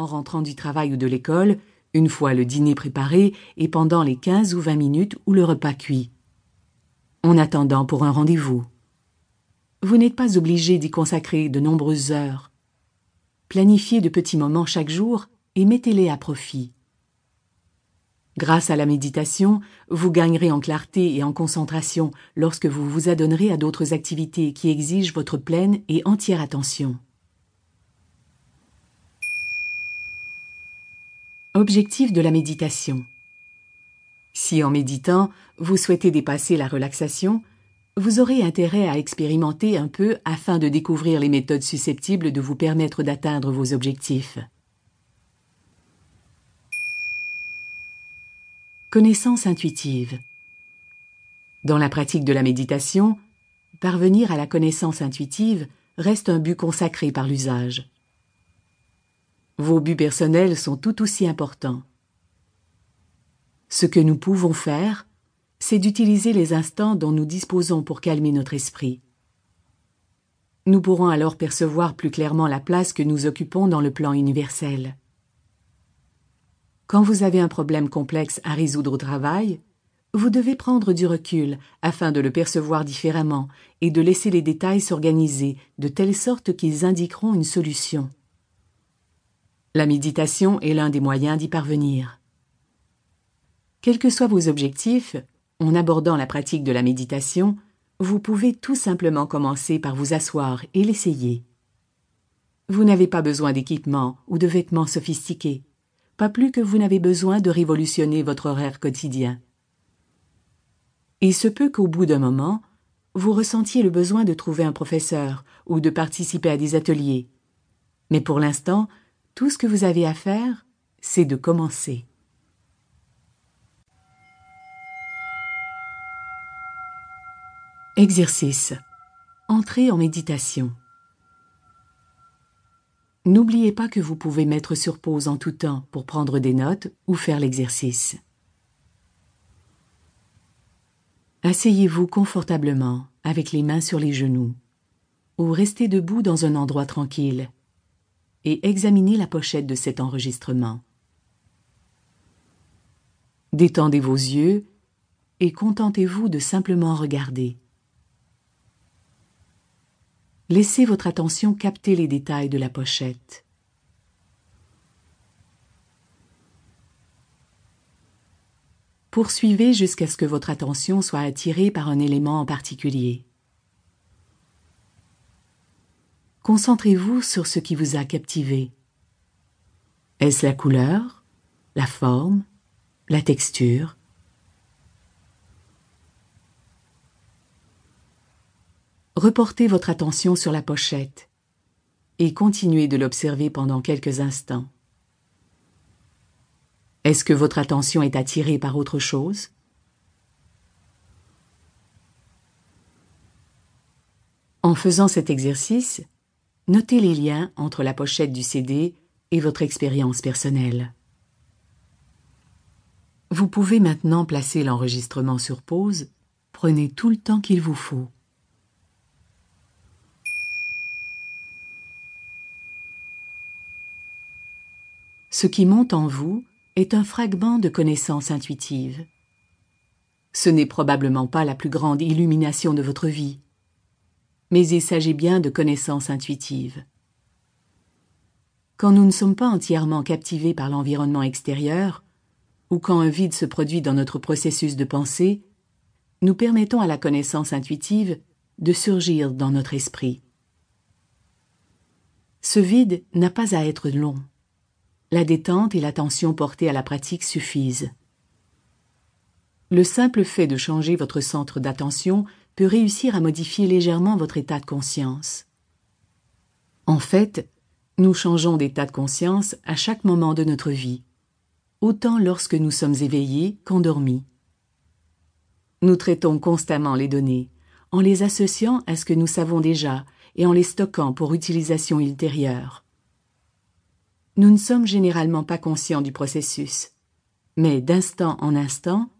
en rentrant du travail ou de l'école, une fois le dîner préparé et pendant les quinze ou vingt minutes où le repas cuit. En attendant pour un rendez-vous. Vous n'êtes pas obligé d'y consacrer de nombreuses heures. Planifiez de petits moments chaque jour et mettez-les à profit. Grâce à la méditation, vous gagnerez en clarté et en concentration lorsque vous vous adonnerez à d'autres activités qui exigent votre pleine et entière attention. Objectif de la méditation. Si en méditant, vous souhaitez dépasser la relaxation, vous aurez intérêt à expérimenter un peu afin de découvrir les méthodes susceptibles de vous permettre d'atteindre vos objectifs. Connaissance intuitive. Dans la pratique de la méditation, parvenir à la connaissance intuitive reste un but consacré par l'usage. Vos buts personnels sont tout aussi importants. Ce que nous pouvons faire, c'est d'utiliser les instants dont nous disposons pour calmer notre esprit. Nous pourrons alors percevoir plus clairement la place que nous occupons dans le plan universel. Quand vous avez un problème complexe à résoudre au travail, vous devez prendre du recul afin de le percevoir différemment et de laisser les détails s'organiser de telle sorte qu'ils indiqueront une solution. La méditation est l'un des moyens d'y parvenir. Quels que soient vos objectifs, en abordant la pratique de la méditation, vous pouvez tout simplement commencer par vous asseoir et l'essayer. Vous n'avez pas besoin d'équipements ou de vêtements sophistiqués, pas plus que vous n'avez besoin de révolutionner votre horaire quotidien. Il se peut qu'au bout d'un moment, vous ressentiez le besoin de trouver un professeur ou de participer à des ateliers. Mais pour l'instant, tout ce que vous avez à faire, c'est de commencer. Exercice. Entrez en méditation. N'oubliez pas que vous pouvez mettre sur pause en tout temps pour prendre des notes ou faire l'exercice. Asseyez-vous confortablement avec les mains sur les genoux ou restez debout dans un endroit tranquille et examinez la pochette de cet enregistrement. Détendez vos yeux et contentez-vous de simplement regarder. Laissez votre attention capter les détails de la pochette. Poursuivez jusqu'à ce que votre attention soit attirée par un élément en particulier. Concentrez-vous sur ce qui vous a captivé. Est-ce la couleur, la forme, la texture? Reportez votre attention sur la pochette et continuez de l'observer pendant quelques instants. Est-ce que votre attention est attirée par autre chose? En faisant cet exercice, Notez les liens entre la pochette du CD et votre expérience personnelle. Vous pouvez maintenant placer l'enregistrement sur pause. Prenez tout le temps qu'il vous faut. Ce qui monte en vous est un fragment de connaissance intuitive. Ce n'est probablement pas la plus grande illumination de votre vie, mais il s'agit bien de connaissances intuitives. Quand nous ne sommes pas entièrement captivés par l'environnement extérieur, ou quand un vide se produit dans notre processus de pensée, nous permettons à la connaissance intuitive de surgir dans notre esprit. Ce vide n'a pas à être long. La détente et l'attention portée à la pratique suffisent. Le simple fait de changer votre centre d'attention réussir à modifier légèrement votre état de conscience. En fait, nous changeons d'état de conscience à chaque moment de notre vie, autant lorsque nous sommes éveillés qu'endormis. Nous traitons constamment les données, en les associant à ce que nous savons déjà et en les stockant pour utilisation ultérieure. Nous ne sommes généralement pas conscients du processus, mais d'instant en instant,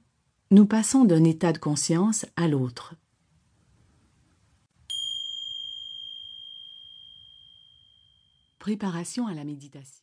nous passons d'un état de conscience à l'autre. Préparation à la méditation.